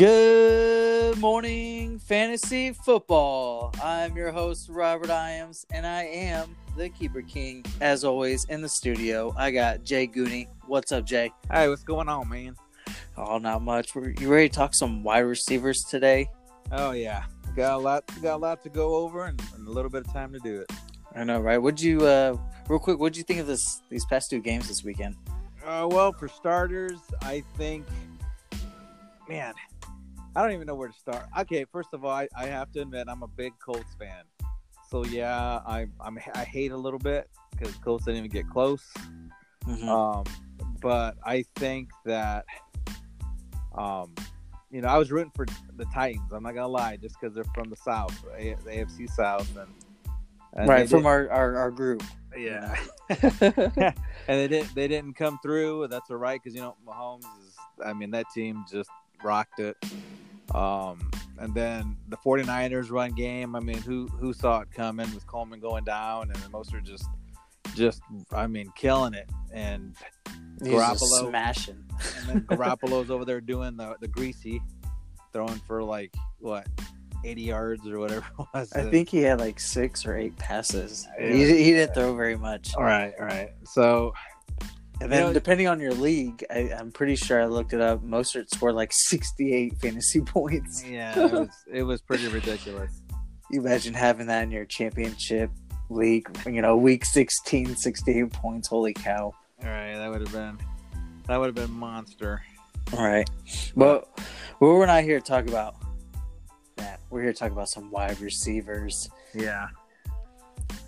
Good morning, fantasy football. I'm your host, Robert Iams, and I am the Keeper King. As always, in the studio, I got Jay Goonie. What's up, Jay? Hey, what's going on, man? Oh, not much. We're, you ready to talk some wide receivers today? Oh yeah, got a lot, got a lot to go over, and, and a little bit of time to do it. I know, right? What'd you, uh, real quick, what'd you think of this these past two games this weekend? Uh, well, for starters, I think, man, I don't even know where to start. Okay, first of all, I, I have to admit I'm a big Colts fan. So yeah, I I'm I hate a little bit because Colts didn't even get close. Mhm. Um, but I think that, um, you know, I was rooting for the Titans. I'm not gonna lie, just because they're from the South, the AFC South, and, and right, from our, our, our group. yeah, and they didn't they didn't come through. That's all right because you know Mahomes is. I mean that team just rocked it. Um, and then the 49ers run game. I mean, who who saw it coming with Coleman going down and then Mostert just just I mean killing it and He's Garoppolo. smashing. and then Garoppolo's over there doing the the greasy, throwing for like what. 80 yards or whatever it was. I think he had like six or eight passes. Yeah. He, he didn't throw very much. All right, all right. So And then, You know- depending on your league, I, I'm pretty sure I looked it up. Mostert scored like 68 fantasy points. yeah, it was it was pretty ridiculous. You imagine having that in your championship league, you know, week 16, 68 points. Holy cow. All right, that would have been that would have been monster. All right. But well, we're not here to talk about that. We're here to talk about some wide receivers. Yeah.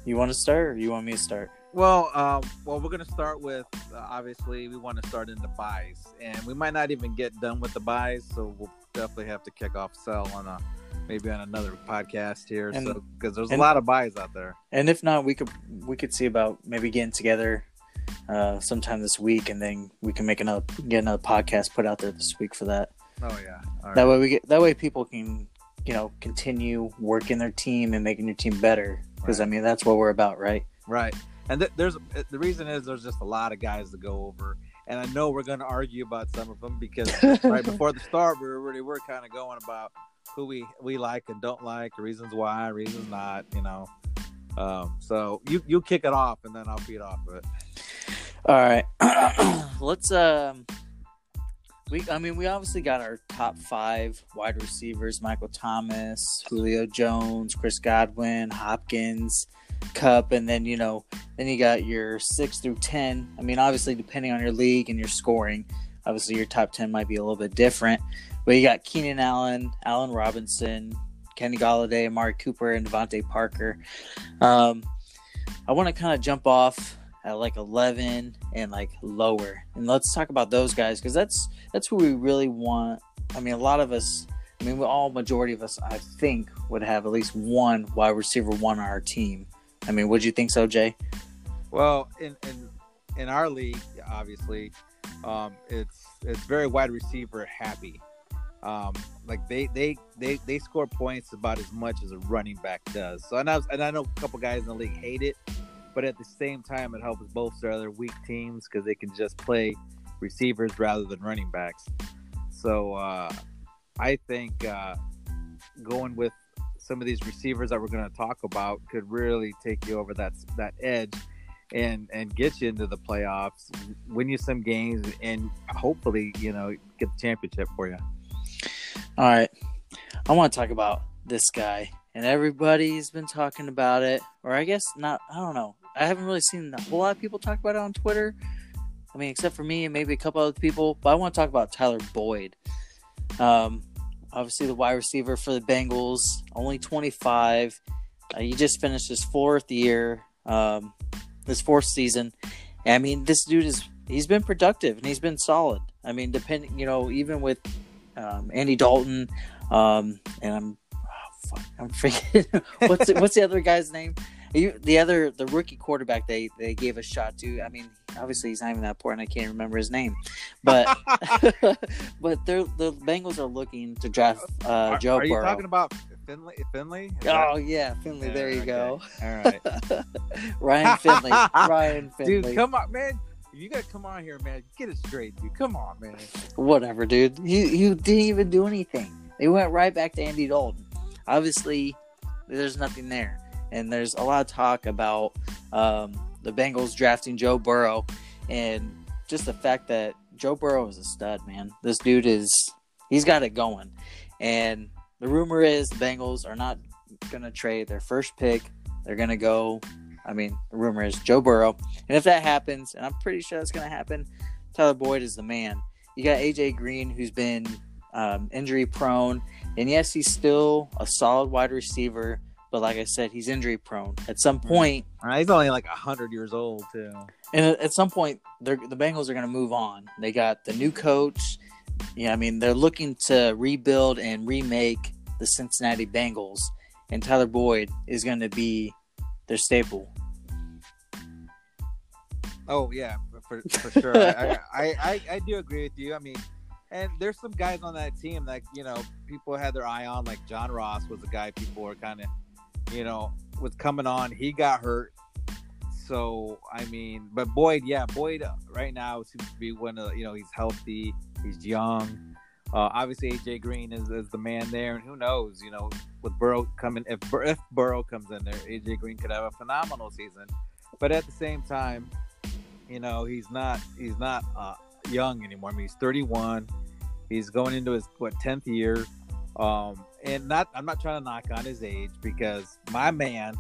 You want to start or you want me to start? Well, um, well, we're gonna start with uh, obviously we want to start in the buys, and we might not even get done with the buys, so we'll definitely have to kick off sell on a maybe on another podcast here, And- so because there's a lot of buys out there. And if not, we could we could see about maybe getting together uh, sometime this week, and then we can make another get another podcast put out there this week for that. Oh yeah, All That right. way we get that way people can you know continue working their team and making your team better because I mean that's what we're about, right? right. And th- there's the reason is there's just a lot of guys to go over, and I know we're gonna argue about some of them because right before the start we already were kind of going about who we we like and don't like, reasons why, reasons not, you know. Um, so you you kick it off and then I'll feed off of it. All right, let's um. We, I mean, we obviously got our top five wide receivers: Michael Thomas, Julio Jones, Chris Godwin, Hopkins, Kupp, and then you know, then you got your six through ten. I mean, obviously, depending on your league and your scoring, obviously your top ten might be a little bit different. But you got Keenan Allen, Allen Robinson, Kenny Golladay, Amari Cooper, and DeVante Parker. Um, I want to kind of jump off at like 11 and like lower and let's talk about those guys because that's that's who we really want i mean a lot of us i mean all majority of us i think would have at least one wide receiver one on our team i mean would you think so jay Well, in in in our league, obviously, um, it's it's very wide receiver happy. Um, like they they they they score points about as much as a running back does. So and I was, and I know a couple guys in the league hate it, but at the same time, it helps bolster other weak teams because they can just play receivers rather than running backs. So uh, I think uh, going with some of these receivers that we're going to talk about could really take you over that that edge and and get you into the playoffs, win you some games, and hopefully you know get the championship for you. all right. I want to talk about this guy and everybody's been talking about it or i guess not i don't know. I haven't really seen a whole lot of people talk about it on twitter. I mean except for me and maybe a couple other people but i want to talk about tyler boyd. Um, obviously the wide receiver for the bengals only 25 uh, he just finished his fourth year um, his fourth season. I mean this dude is he's been productive and he's been solid. I mean depending you know even with um, andy dalton um, and i'm oh, fuck, i'm forgetting. What's the, what's the other guy's name the other the rookie quarterback they they gave a shot to i mean obviously he's not even that important i can't remember his name but but they're the bengals are looking to draft uh are, joe are you burrow talking about Finley? Finley? Is oh that- yeah finley there you okay. go All right, ryan finley ryan finley dude, come on, man. you gotta come on here, man. Get it straight, dude. Come on, man. Whatever, dude. You you didn't even do anything. They went right back to Andy Dalton. Obviously, there's nothing there, and there's a lot of talk about um, the Bengals drafting Joe Burrow, and just the fact that Joe Burrow is a stud, man. This dude is he's got it going, and the rumor is the Bengals are not gonna trade their first pick. They're gonna go. I mean, the rumor is Joe Burrow, and if that happens, and I'm pretty sure that's gonna happen, Tyler Boyd is the man. You got AJ Green, who's been um, injury prone, and yes, he's still a solid wide receiver. But like I said, he's injury prone. At some point, Uh, He's only like hundred years old too. and at- some point, they're, the Bengals are going to move on. They got the new coach. Yeah, I mean, they're looking to rebuild and remake the Cincinnati Bengals, and Tyler Boyd is going to be their staple. Oh yeah, for, for sure. I, I, I I do agree with you. I mean, and there's some guys on that team that you know people had their eye on. Like John Ross was a guy people were kind of, you know, was coming on. He got hurt. So I mean, but Boyd, yeah, Boyd uh, right now seems to be one of you know he's healthy, he's young. Uh, obviously, AJ Green is, is the man there, and who knows, you know, with Burrow coming, if if Burrow comes in there, AJ Green could have a phenomenal season. But at the same time, you know, he's not he's not uh, young anymore. I mean, he's 31. He's going into his what 10th year. Um, and not I'm not trying to knock on his age because my man,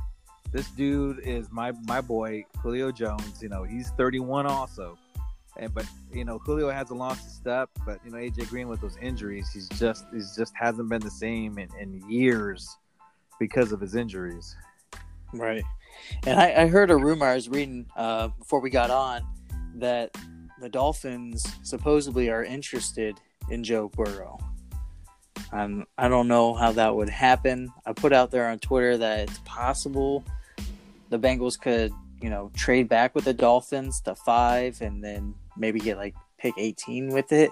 this dude is my my boy Julio Jones. You know, he's 31 also. And but you know, Julio lost a step, but you know, AJ Green with those injuries, he's just he's just hasn't been the same in, in years because of his injuries. Right. And I, I heard a rumor I was reading uh, before we got on that the Dolphins supposedly are interested in Joe Burrow. Um, I don't know how that would happen. I put out there on Twitter that it's possible the Bengals could, you know, trade back with the Dolphins to five and then maybe get like pick 18 with it.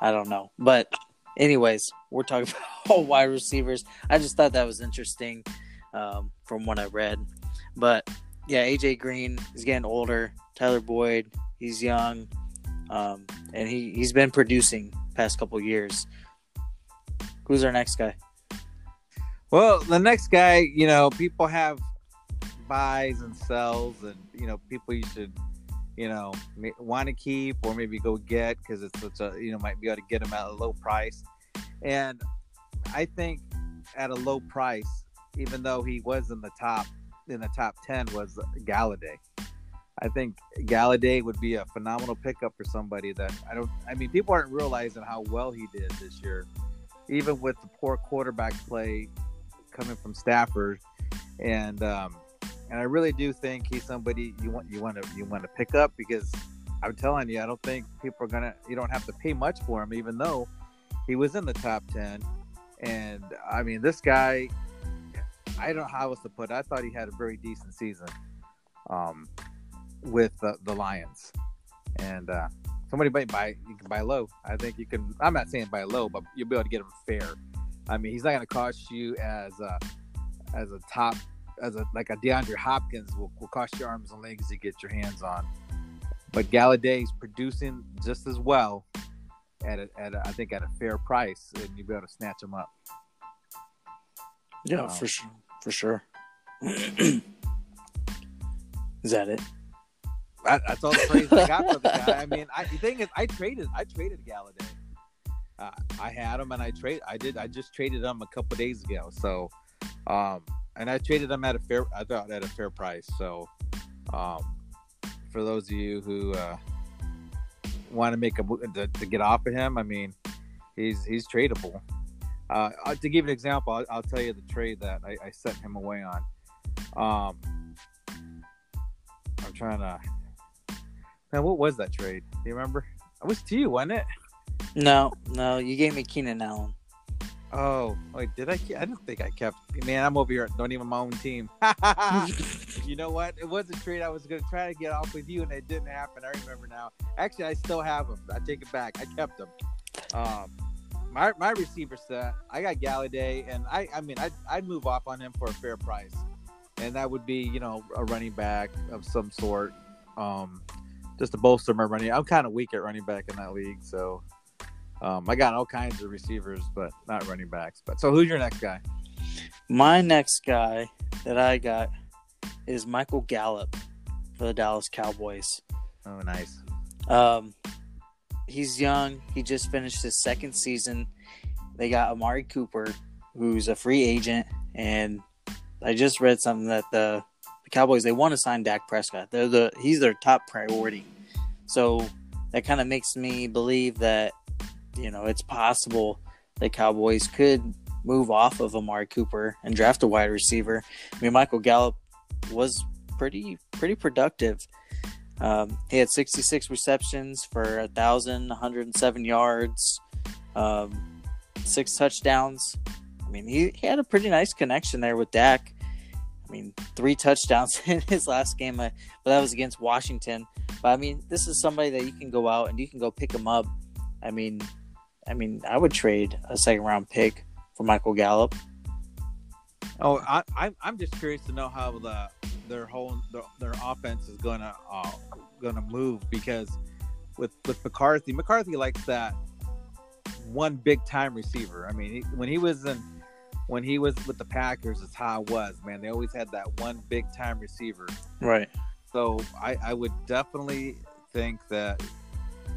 I don't know. But, anyways, we're talking about wide receivers. I just thought that was interesting um, from what I read. But yeah, AJ Green is getting older. Tyler Boyd, he's young, um, and he he's been producing past couple years. Who's our next guy? Well, the next guy, you know, people have buys and sells, and you know, people you should, you know, want to keep or maybe go get because it's such a, you know, might be able to get them at a low price. And I think at a low price, even though he was in the top in the top ten, was Golladay. I think Golladay would be a phenomenal pickup for somebody that I don't. I mean, people aren't realizing how well he did this year, even with the poor quarterback play coming from Stafford, and um, and I really do think he's somebody you want you want to you want to pick up because I'm telling you, I don't think people are gonna. You don't have to pay much for him, even though he was in the top ten. And I mean, this guy, I don't know how else to put. it. I thought he had a very decent season um, with the, the Lions, and uh, somebody might buy. You can buy low. I think you can. I'm not saying buy low, but you'll be able to get him fair. I mean, he's not going to cost you as a as a top as a like a DeAndre Hopkins will, will cost you arms and legs to get your hands on. But Golladay's producing just as well at a, at a, I think at a fair price, and you'll be able to snatch him up. Yeah, Wow. for um, sure. For sure. Is that it? That, that's all the praise I got for the guy. I mean, I, the thing is, I traded I traded Golladay. Uh, I had him, and I trade I did I just traded him a couple days ago. So, um, and I traded him at a fair I thought at a fair price. So, um, for those of you who uh, want to make a to, to get off of him, I mean, he's he's tradable. Uh, uh, to give an example, I'll, I'll tell you the trade that I, I sent him away on. Um, I'm trying to. Man, what was that trade? Do you remember? It was to you, wasn't it? No, no. You gave me Keenan Allen. Oh, wait, did I? I don't think I kept. Man, I'm over here. Don't even my own team. you know what? It was a trade I was going to try to get off with you, and it didn't happen. I remember now. Actually, I still have them. I take it back. I kept them. Um, my my receiver set. I got Golladay, and I I mean I I'd move off on him for a fair price, and that would be you know a running back of some sort. Um, just to bolster my running. I'm kind of weak at running back in that league, so um, I got all kinds of receivers, but not running backs. But so, who's your next guy? My next guy that I got is Michael Gallup for the Dallas Cowboys. Oh, nice. Um, he's young. He just finished his second season. They got Amari Cooper, who's a free agent, and I just read something that the, the Cowboys they want to sign Dak Prescott. They're the he's their top priority. So that kind of makes me believe that you know it's possible the Cowboys could move off of Amari Cooper and draft a wide receiver. I mean, Michael Gallup was pretty pretty productive. Um, he had 66 receptions for 1,107 yards, um, six touchdowns. I mean, he, he had a pretty nice connection there with Dak. I mean, three touchdowns in his last game, uh, but that was against Washington. But I mean, this is somebody that you can go out and you can go pick him up. I mean, I mean, I would trade a second round pick for Michael Gallup. Oh, I, I'm I'm just curious to know how the their whole their, their offense is gonna uh, gonna move because with with McCarthy, McCarthy likes that one big time receiver. I mean, he, when he was in when he was with the Packers, it's how it was. Man, they always had that one big time receiver. Right. So I, I would definitely think that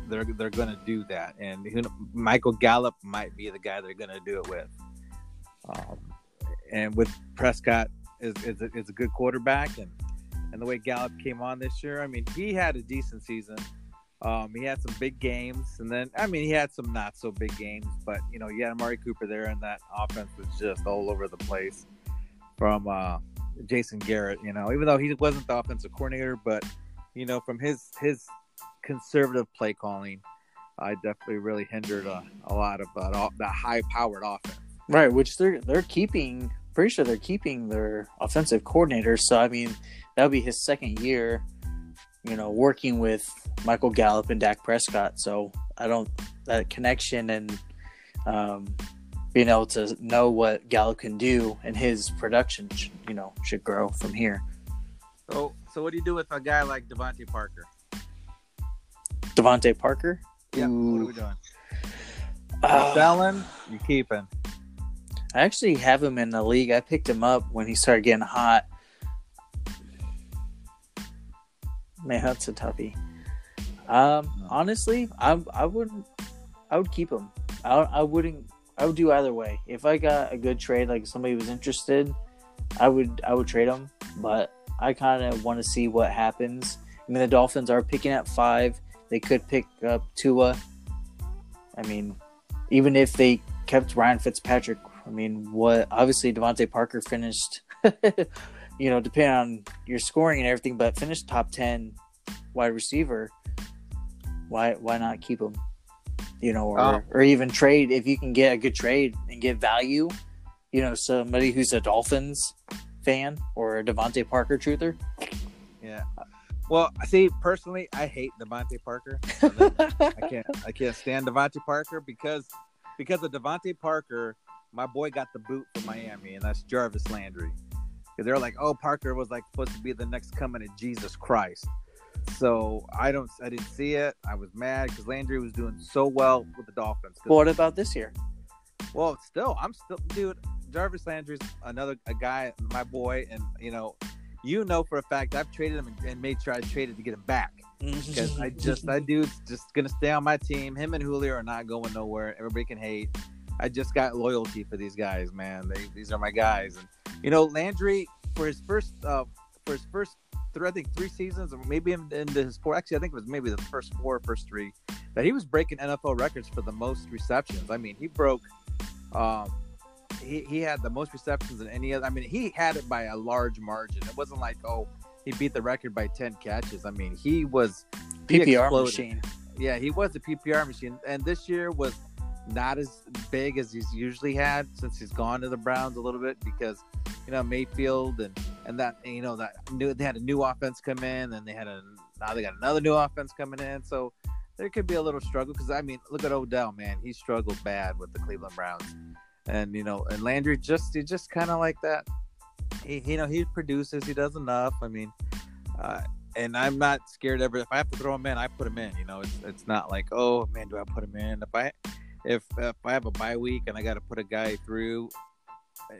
they're they're going to do that, and who, Michael Gallup might be the guy they're going to do it with. Um, and with Prescott is is a, is a good quarterback, and and the way Gallup came on this year, I mean, he had a decent season. Um, he had some big games, and then I mean, he had some not so big games, but you know, you had Amari Cooper there, and that offense was just all over the place from uh, Jason Garrett. You know, even though he wasn't the offensive coordinator, but you know, from his his conservative play calling, I definitely really hindered a, a lot of uh, that high powered offense. Right, which they're they're keeping. Pretty sure they're keeping their offensive coordinator. So I mean, that'll be his second year. You know, working with Michael Gallup and Dak Prescott. So I don't that connection and um, being able to know what Gallup can do and his production, you know, should grow from here. So, so what do you do with a guy like DeVante Parker? DeVante Parker. Yeah. Ooh. What are we doing? Uh, selling? You keeping? I actually have him in the league. I picked him up when he started getting hot. Man, that's a toughie. Um, honestly, I I wouldn't. I would keep him. I I wouldn't. I would do either way. If I got a good trade, like somebody was interested, I would I would trade him. But I kind of want to see what happens. I mean, the Dolphins are picking at five. They could pick up Tua. I mean, even if they kept Ryan Fitzpatrick, I mean, what? Obviously, DeVante Parker finished. you know, depending on your scoring and everything, but finish top ten wide receiver. Why why not keep him? You know, or oh. or even trade if you can get a good trade and get value. You know, somebody who's a Dolphins fan or a DeVante Parker truther. Yeah. Well, see, personally, I hate DeVante Parker. I can't I can't stand DeVante Parker because because of DeVante Parker, my boy got the boot for Miami, and that's Jarvis Landry. Because they're like, oh, Parker was like supposed to be the next coming of Jesus Christ. So I don't, I didn't see it. I was mad because Landry was doing so well with the Dolphins. what about this year? Well, still, I'm still, dude. Jarvis Landry's another a guy, my boy, and you know, you know for a fact I've traded him and, made sure I traded to get him back mm-hmm. because I just that dude's just gonna stay on my team. Him and Julio are not going nowhere. Everybody can hate. I just got loyalty for these guys, man. They, these are my guys, and you know Landry for his first uh, for his first three, I think three seasons, or maybe into his four. Actually, I think it was maybe the first four, first three, that he was breaking NFL records for the most receptions. I mean, he broke. Um, he, he had the most receptions than any other. I mean, he had it by a large margin. It wasn't like oh he beat the record by ten catches. I mean, he was he PPR exploded. machine. Yeah, he was a PPR machine, and this year was not as big as he's usually had since he's gone to the Browns a little bit because you know Mayfield and and that you know that new they had a new offense come in and they had a now they got another new offense coming in so there could be a little struggle because I mean look at Odell man he struggled bad with the Cleveland Browns and you know and Landry just he just kind of like that he you know he produces he does enough I mean uh, and I'm not scared ever. If I have to throw him in, I put him in. You know, it's it's not like oh man, do I put him in? If I if if I have a bye week and I got to put a guy through,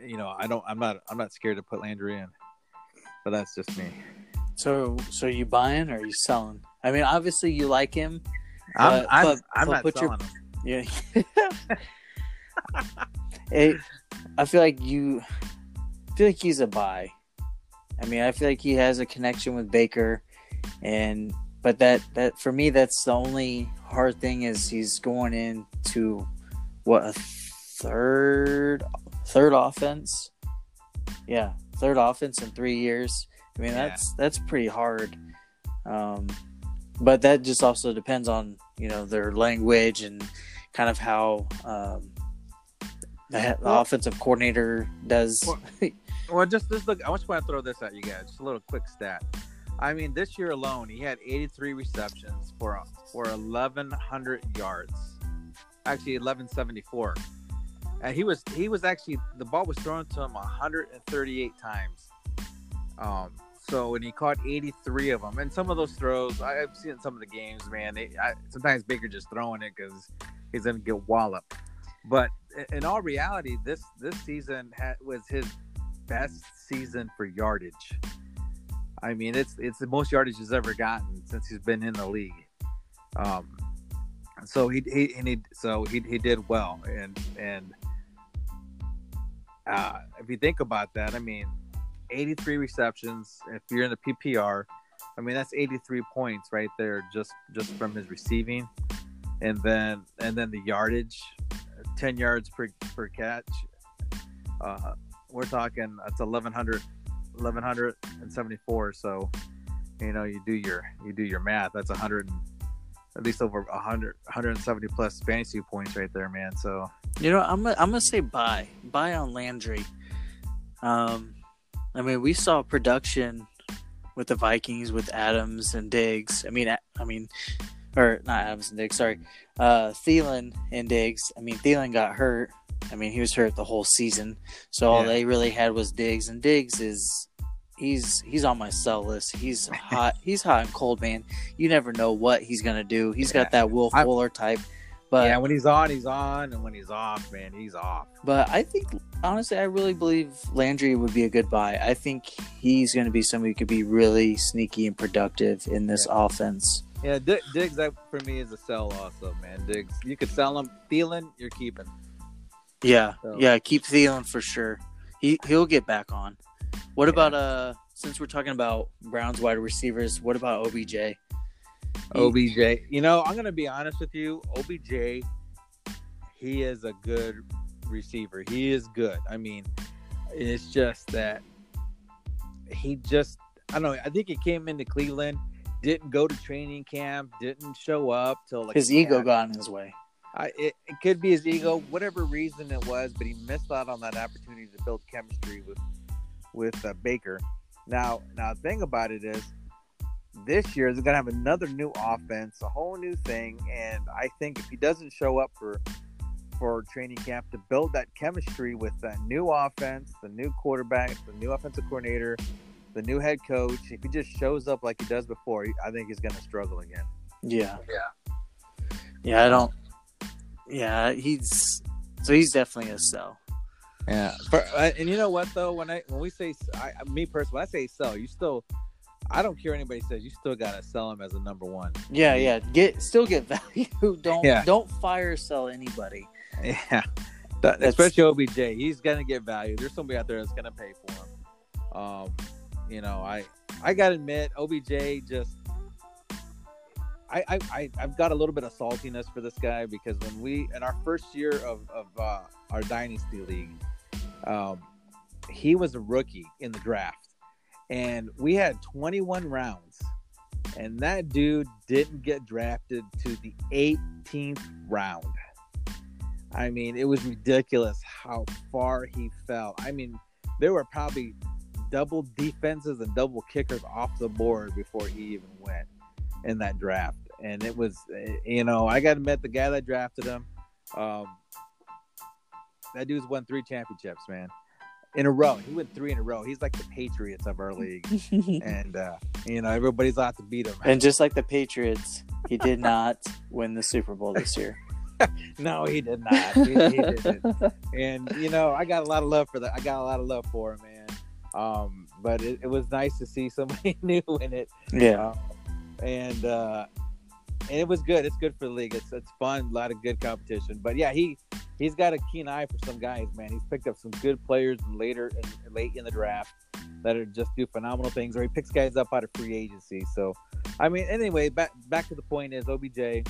you know, I don't. I'm not. I'm not scared to put Landry in. But that's just me. So, so you buying or you selling? I mean, obviously you like him. I'm But- I'm, but- I'm but not put your- selling him. Yeah. it, I feel like you I feel like he's a buy. I mean, I feel like he has a connection with Baker and but that that for me that's the only hard thing is he's going into what a third third offense. Yeah, third offense in 3 years. I mean, Yeah. that's that's pretty hard. Um but that just also depends on, you know, their language and kind of how um, the, the Well- offensive coordinator does. Well- Well, just just look. I just want to throw this at you guys. Just a little quick stat. I mean, this year alone, he had 83 receptions for for 1,100 yards. Actually, 1,174. And he was he was actually the ball was thrown to him 138 times. Um. So and he caught 83 of them, and some of those throws I, I've seen some of the games. Man, they, I, sometimes Baker just throwing it because he's gonna get walloped. But in- in all reality, this this season ha- was his best season for yardage. I mean, it's it's the most yardage he's ever gotten since he's been in the league. Um, so he he and he so he he did well, and and uh, if you think about that, I mean, 83 receptions. If you're in the PPR, I mean that's 83 points right there just just from his receiving, and then and then the yardage, 10 yards per per catch. Uh, we're talking that's 1100 1174 so you know you do your you do your math that's 100 at least over 100 170 plus fantasy points right there man so You know, I'm gonna, I'm gonna say buy buy on Landry. Um, I mean, we saw production with the Vikings with Adams and Diggs. I mean, I mean, or not Adams and Diggs. Sorry, uh, Thielen and Diggs. I mean, Thielen got hurt. I mean, he was hurt the whole season, so all Yeah. they really had was Diggs, and Diggs is he's he's on my sell list. He's hot. he's hot and cold, man. You never know what he's gonna do. He's got that Will I- Fuller type. But yeah when he's on he's on and when he's off man he's off But I think, honestly, I really believe Landry would be a good buy. I think he's going to be somebody who could be really sneaky and productive in this offense. yeah D- diggs that for me is a sell also man diggs you could sell him Thielen you're keeping Yeah, So- yeah. Keep Thielen for sure. He he'll get back on. What about uh? Since we're talking about Browns wide receivers, what about OBJ? obj you know i'm gonna be honest with you obj he is a good receiver he is good i mean it's just that he just i don't know i think he came into cleveland didn't go to training camp didn't show up till like His ego got in his way. I, it, it could be his ego, whatever reason it was, but he missed out on that opportunity to build chemistry with with uh, Baker. Now, now the thing about it is, this year they're gonna have another new offense, a whole new thing, and I think if he doesn't show up for for training camp to build that chemistry with that new offense, the new quarterback, the new offensive coordinator, the new head coach, if he just shows up like he does before, I think he's gonna struggle again. Yeah, Yeah. yeah. I don't. Yeah, he's so he's definitely a sell. Yeah, For, uh, and you know what though? When I when we say I, me personally, when I say sell, you still, I don't care what anybody says. You still gotta sell him as a number one. Yeah, yeah. Get still get value. Don't Yeah. don't fire sell anybody. Yeah, That- especially OBJ. He's gonna get value. There's somebody out there that's gonna pay for him. Um, you know, I I gotta admit, OBJ just. I, I, I, I've got a little bit of saltiness for this guy because when we in our first year of, of uh, our dynasty league, um, he was a rookie in the draft, and we had 21 rounds, and that dude didn't get drafted to the 18th round. I mean, it was ridiculous how far he fell. I mean, there were probably double defenses and double kickers off the board before he even went in that draft. And it was, eh, you know, I got to admit, the guy that drafted him, um, that dude's won three championships, man, in a row. He went three in a row. He's like the Patriots of our league. and uh, You know, everybody's out to beat him. And just like the Patriots, he did not win the Super Bowl this year. no, he did not. He, he didn't. And you know, I got a lot of love for that. I got a lot of love for him, man. Um, but it, it was nice to see somebody new in it. Yeah. Uh, and uh, and it was good. It's good for the league. It's it's fun. A lot of good competition. But yeah, he he's got a keen eye for some guys, man. He's picked up some good players later and late in the draft that are just do phenomenal things, or he picks guys up out of free agency. So, I mean, anyway, back back to the point is OBJ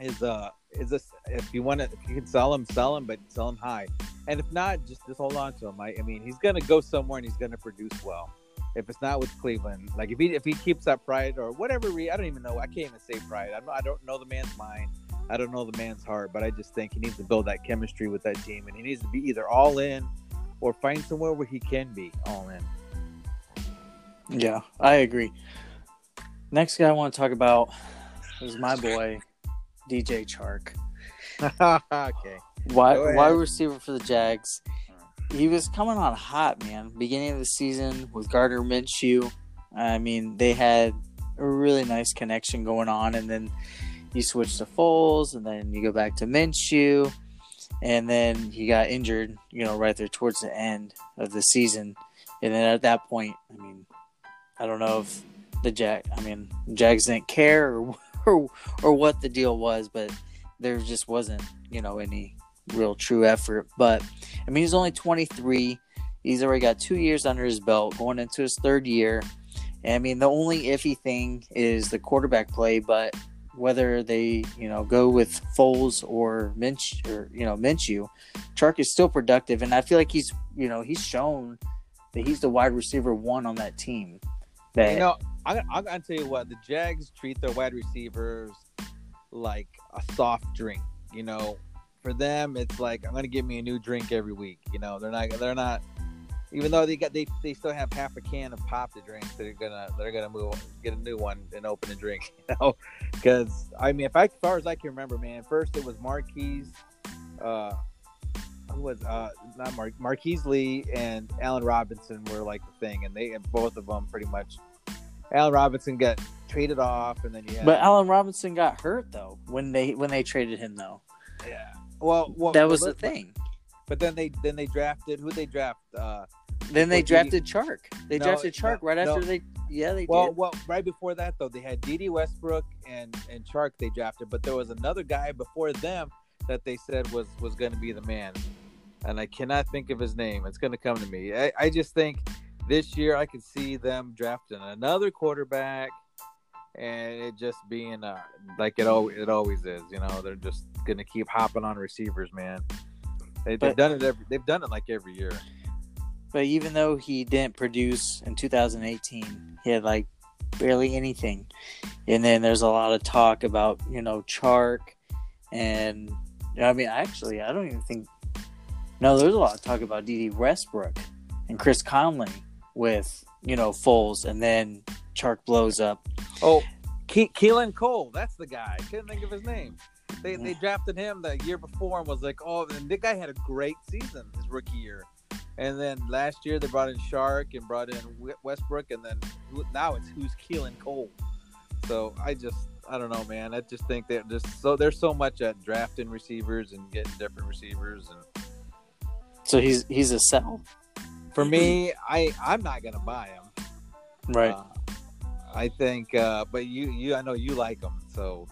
is uh is this if you want to if you can sell him, sell him, but sell him high, and if not, just just hold on to him. I, I mean, he's gonna go somewhere and he's gonna produce well. If it's not with Cleveland, like if he if he keeps that pride or whatever, re- I don't even know. I can't even say pride. I'm, I don't know the man's mind. I don't know the man's heart, but I just think he needs to build that chemistry with that team, and he needs to be either all in or find somewhere where he can be all in. Yeah, I agree. Next guy I want to talk about is my boy, DJ Chark. okay. Ahead. wide receiver for the Jags. He was coming on hot, man. Beginning of the season with Gardner Minshew. I mean, they had a really nice connection going on, and then you switch to Foles, and then you go back to Minshew, and then he got injured, you know, right there towards the end of the season. And then at that point, I mean, I don't know if the Jag, I mean, Jags didn't care or, or, or what the deal was, but there just wasn't, you know, any real true effort. But I mean, he's only 23. He's already got two years under his belt, going into his third year. And I mean, the only iffy thing is the quarterback play, but whether they, you know, go with Foles or Minch or you know Minshew, Chark is still productive, and I feel like he's, you know, he's shown that he's the wide receiver one on that team. That You know, I, I'm gonna tell you what the Jags treat their wide receivers like a soft drink. You know, for them, it's like I'm gonna give me a new drink every week. You know, they're not they're not. Even though they got they, they still have half a can of pop to drink, they're gonna they're gonna move get a new one and open a drink. You know, because I mean, if I as far as I can remember, man, first it was Marquise, uh, who was uh not Mar- Marquise Lee and Allen Robinson were like the thing, and they and both of them pretty much. Allen Robinson got traded off, and then you had but Allen Robinson got hurt though when they when they traded him though. yeah. Well, well, that was the thing. But then they then they drafted who they draft. Uh, Then they drafted Chark. They No, drafted Chark no, right after no. they. Yeah, they well, did. well, right before that though, they had Dede Westbrook and and Chark they drafted, but there was another guy before them that they said was was going to be the man, and I cannot think of his name. It's going to come to me. I, I just think this year I could see them drafting another quarterback, and it just being uh, like it always it always is. You know, they're just going to keep hopping on receivers, man. They, they've done it every. They've done it like every year. But even though he didn't produce in 2018, he had like barely anything. And then there's a lot of talk about you know Chark, and I mean actually I don't even think. No, there's a lot of talk about Dede Westbrook and Chris Conley with you know Foles, and then Chark blows up. Oh, Ke- Keelan Cole, that's the guy. Couldn't think of his name. They, they drafted him the year before and was like, oh, and the guy had a great season his rookie year. And then last year they brought in Chark and brought in Westbrook, and then now it's who's Keelan Cole. So I just I don't know, man. I just think that just so there's so much at drafting receivers and getting different receivers, and So he's he's a sell, for me, I I'm not gonna buy him. right? Uh, I think, uh, but you, you, I know you like him. So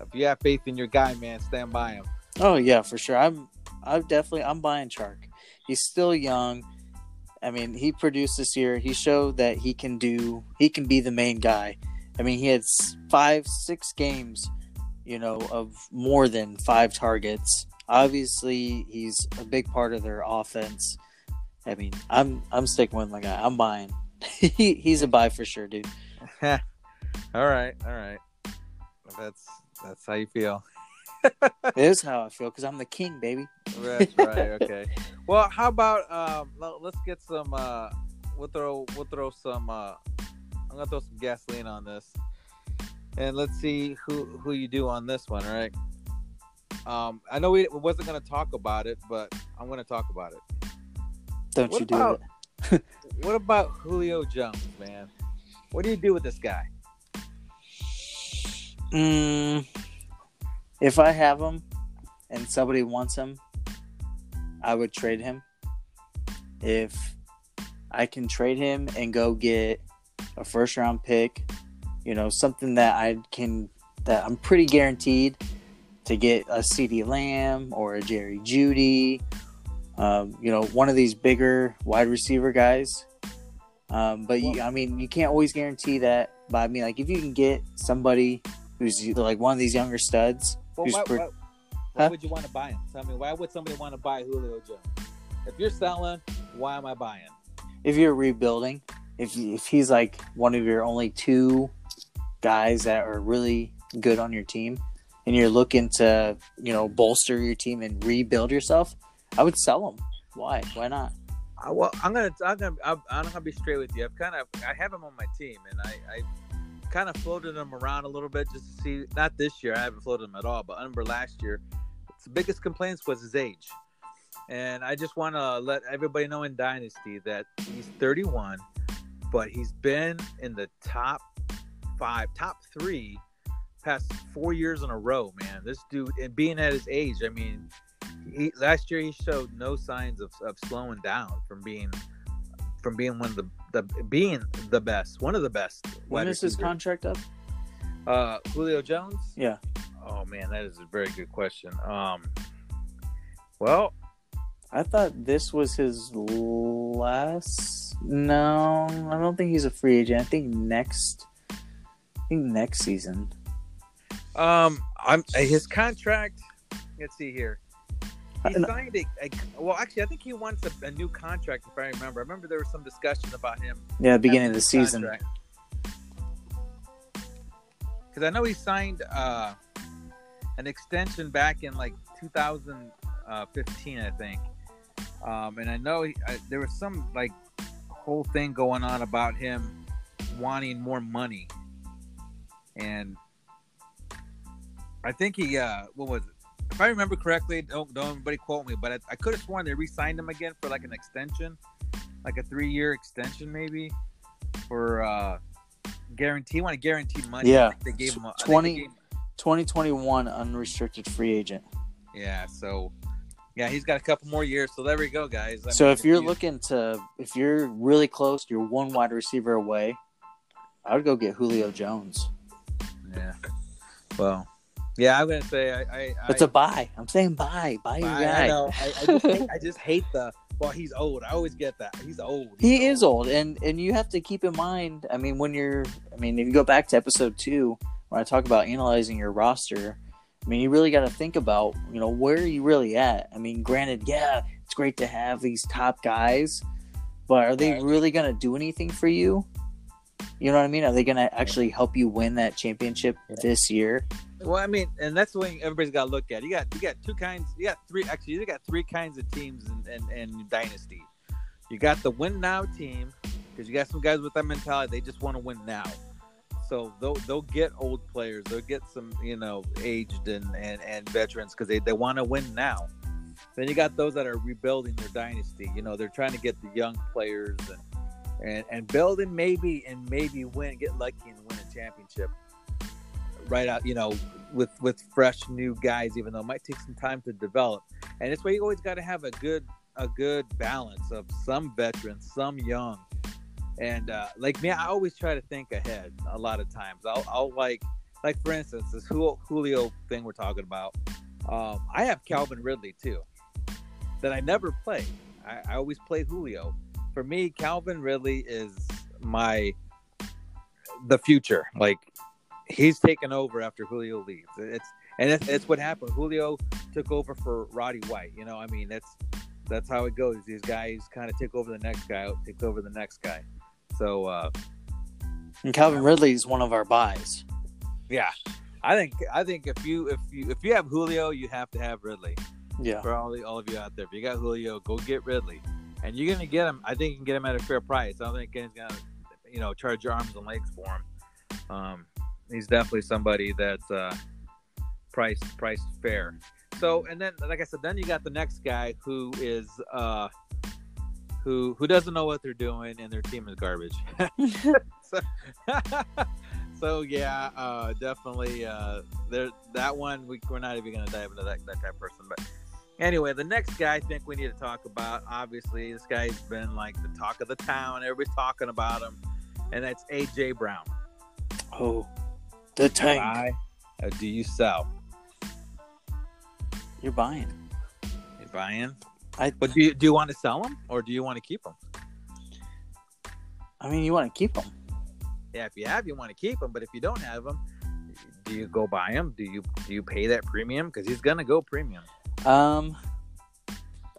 if you have faith in your guy, man, stand by him. Oh yeah, for sure. I'm I'm definitely I'm buying Chark. He's still young. I mean, he produced this year. He showed that he can do he can be the main guy. I mean, he had 5 6 games, you know, of more than 5 targets. Obviously, he's a big part of their offense. I mean, I'm I'm sticking with my guy. I'm buying. he, he's a buy for sure, dude. All right, all right. That's that's how you feel. It is how I feel because I'm the king, baby. That's right. Okay. Well, how about um? let- Let's get some. Uh, we'll throw we'll throw some. Uh, I'm gonna throw some gasoline on this, and let's see who who you do on this one. All right. Um, I know we wasn't gonna talk about it, but I'm gonna talk about it. Don't What you do it. What about Julio Jones, man? What do you do with this guy? Mm, if I have him and somebody wants him, I would trade him. If I can trade him and go get a first round pick, you know, something that I can that I'm pretty guaranteed to get a CeeDee Lamb or a Jerry Jeudy, um, you know, one of these bigger wide receiver guys. Um, but you, I mean, you can't always guarantee that. But I mean, like if you can get somebody who's like one of these younger studs, Well, who's why, why, why Huh? would you want to buy him? Tell me, why would somebody want to buy Julio Jones? If you're selling, why am I buying? if you're rebuilding, if if he's like one of your only two guys that are really good on your team, and you're looking to you know bolster your team and rebuild yourself, I would sell him. Why? Why not? I, well, I'm gonna, I'm gonna, I'm, I'm gonna be straight with you. I've kind of, I have him on my team, and I, I kind of floated him around a little bit just to see. Not this year, I haven't floated him at all, but I remember last year, the biggest complaints was his age, and I just want to let everybody know in Dynasty that he's 31, but he's been in the top five, top three, past four years in a row. Man, this dude, and being at his age, I mean he last year he showed no signs of, of slowing down from being from being one of the, the being the best one of the best When is his contract up? uh julio jones Yeah. oh man that is a very good question um well I thought this was his last. No, I don't think he's a free agent. I think next. I think next season. um i'm his contract let's see here he signed a, a well actually i think he wants a, a new contract if i remember i remember there was some discussion about him Yeah, beginning of the season. Because I know he signed uh, an extension back in like 2015, I think. Um, and I know he, I, there was some like whole thing going on about him wanting more money. And I think he, uh, what was it? If I remember correctly, don't don't anybody quote me, but I, I could have sworn they re-signed him again for like an extension, like a three-year extension maybe, for uh, guarantee. Want to guarantee money? Yeah. They gave him a, I think they 20 gave- 2021 unrestricted free agent. yeah. So yeah, he's got a couple more years. So there we go, guys. I so mean, if you're you- looking to, if you're really close, you're one wide receiver away. I would go get Julio Jones. yeah, well, yeah, I'm gonna say I. I It's I, a buy. I'm saying buy. Buy your I, guy. I know. I, I just hate, I just hate the. Well, he's old. I always get that. He's old. He He's is old, and and you have to keep in mind. I mean, when you're, I mean, if you go back to episode two, when I talk about analyzing your roster, I mean, you really got to think about, you know, where are you really at? I mean, granted, yeah, it's great to have these top guys, but are they Right. really going to do anything for you? You know what I mean? Are they going to actually help you win that championship Yeah. this year? Well, I mean, and that's the way everybody's got to look at. You got you got two kinds. You got three. Actually, you got three kinds of teams in, in, in dynasty. You got the win now team because you got some guys with that mentality. They just want to win now. So they'll they'll get old players. They'll get some you know aged and and, and veterans because they, they want to win now. Then you got those that are rebuilding their dynasty. You know they're trying to get the young players and and and build and maybe and maybe win get lucky and win a championship right out. You know with with fresh new guys, even though it might take some time to develop. And it's why you always got to have a good a good balance of some veterans, some young. And uh, like me, I always try to think ahead. A lot of times, I'll, I'll like like for instance this Julio thing we're talking about. Um, I have Calvin Ridley too, that I never play. I, I always play Julio. For me, Calvin Ridley is my the future. Like he's taken over after Julio leaves. It's and it's, it's what happened. Julio took over for Roddy White. You know, I mean, that's that's how it goes. These guys kind of take over the next guy, take over the next guy. So uh, And Calvin Ridley is one of our buys. yeah, I think I think if you if you if you have Julio, you have to have Ridley. Yeah. For all the, all of you out there, if you got Julio, go get Ridley, and you're gonna get him. I think you can get him at a fair price. I don't think anyone's gonna you know charge your arms and legs for him. Um, he's definitely somebody that's uh, priced priced fair. So and then like I said, then you got the next guy who is uh, who who doesn't know what they're doing and their team is garbage. so, so yeah, uh, definitely uh, there that one we, we're not even gonna dive into that that type of person, but. Anyway, the next guy I think we need to talk about. Obviously, this guy's been like the talk of the town. Everybody's talking about him, and that's AJ Brown. Oh, the tank. Buy or do you sell? You're buying. You're buying? I- But do you do you want to sell them or do you want to keep them? I mean, you want to keep them. Yeah, if you have, you want to keep them. But if you don't have them, do you go buy him? Do you do you pay that premium? Because he's gonna go premium. Um,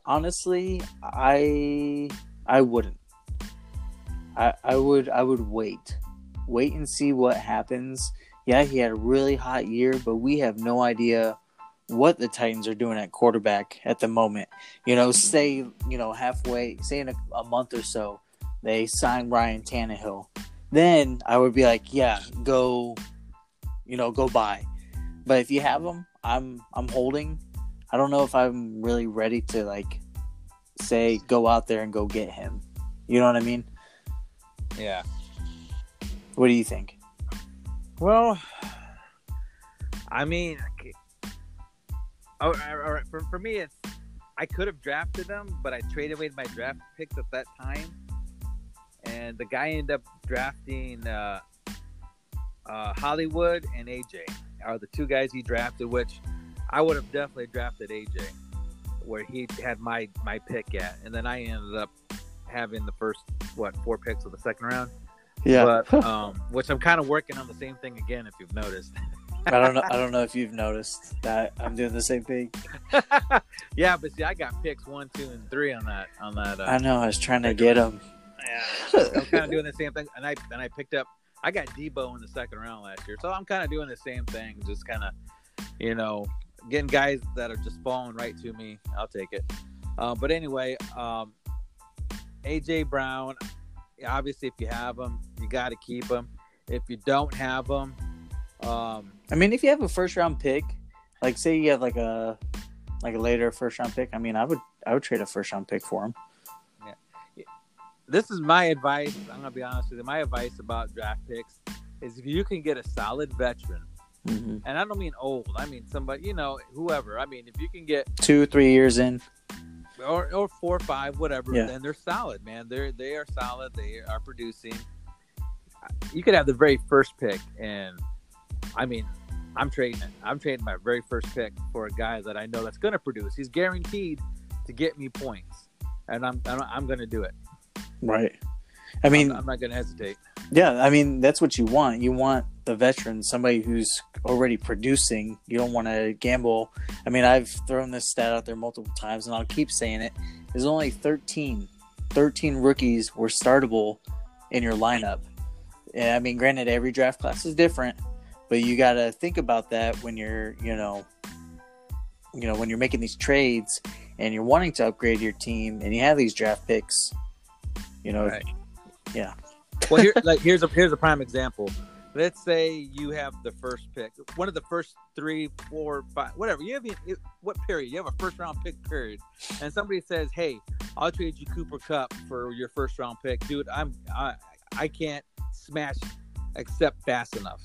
honestly, I I wouldn't. I I would I would wait, wait and see what happens. Yeah, he had a really hot year, but we have no idea what the Titans are doing at quarterback at the moment. You know, say you know halfway, say in a, a month or so, they sign Ryan Tannehill. Then I would be like, yeah, go, you know, go buy. But if you have him, I'm I'm holding. I don't know if I'm really ready to like say go out there and go get him. You know what I mean? Yeah. What do you think? Well, I mean, oh, all right. For, for me, it's I could have drafted them, but I traded away my draft picks at that time, and the guy ended up drafting uh, uh, Hollywood and AJ are the two guys he drafted, which I would have definitely drafted AJ, where he had my my pick at, and then I ended up having the first what four picks of the second round. But um, which I'm kind of working on the same thing again, if you've noticed. I don't know. I don't know if you've noticed that I'm doing the same thing. yeah, but see, I got picks one, two, and three on that. On that. Uh, I know. I was trying to get them. Yeah, I'm kind of doing the same thing, and I and I picked up. I got Deebo in the second round last year, so I'm kind of doing the same thing. Just kind of, you know, getting guys that are just falling right to me. I'll take it. Uh, but anyway, um, AJ Brown. Obviously, if you have them, you got to keep them. If you don't have them, um, I mean, if you have a first round pick, like say you have like a like a later first round pick, I mean, I would I would trade a first round pick for him. Yeah. This is my advice. I'm gonna be honest with you. My advice about draft picks is if you can get a solid veteran, Mm-hmm. and I don't mean old. I mean somebody, you know, whoever. I mean, if you can get Two three years in, or or four or five, whatever, Yeah. then they're solid, man. They're they are solid. They are producing. You could have the very first pick, and I mean, I'm trading it. I'm trading my very first pick for a guy that I know that's going to produce. He's guaranteed to get me points, and I'm I'm, I'm going to do it. right? I mean, I'm, I'm not going to hesitate. Yeah, I mean that's what you want. You want the veteran, somebody who's already producing. You don't want to gamble. I mean, I've thrown this stat out there multiple times, and I'll keep saying it. There's only 13, 13 rookies were startable in your lineup. Yeah, I mean, granted, every draft class is different, but you got to think about that when you're, you know, you know, when you're making these trades and you're wanting to upgrade your team, and you have these draft picks. You know, Right. yeah. well, here, like here's a here's a prime example. Let's say you have the first pick, one of the first three, four, five, whatever. You have what period? You have a first round pick period, and somebody says, "Hey, I'll trade you Cooper Kupp for your first round pick, dude. I'm I I can't smash except fast enough."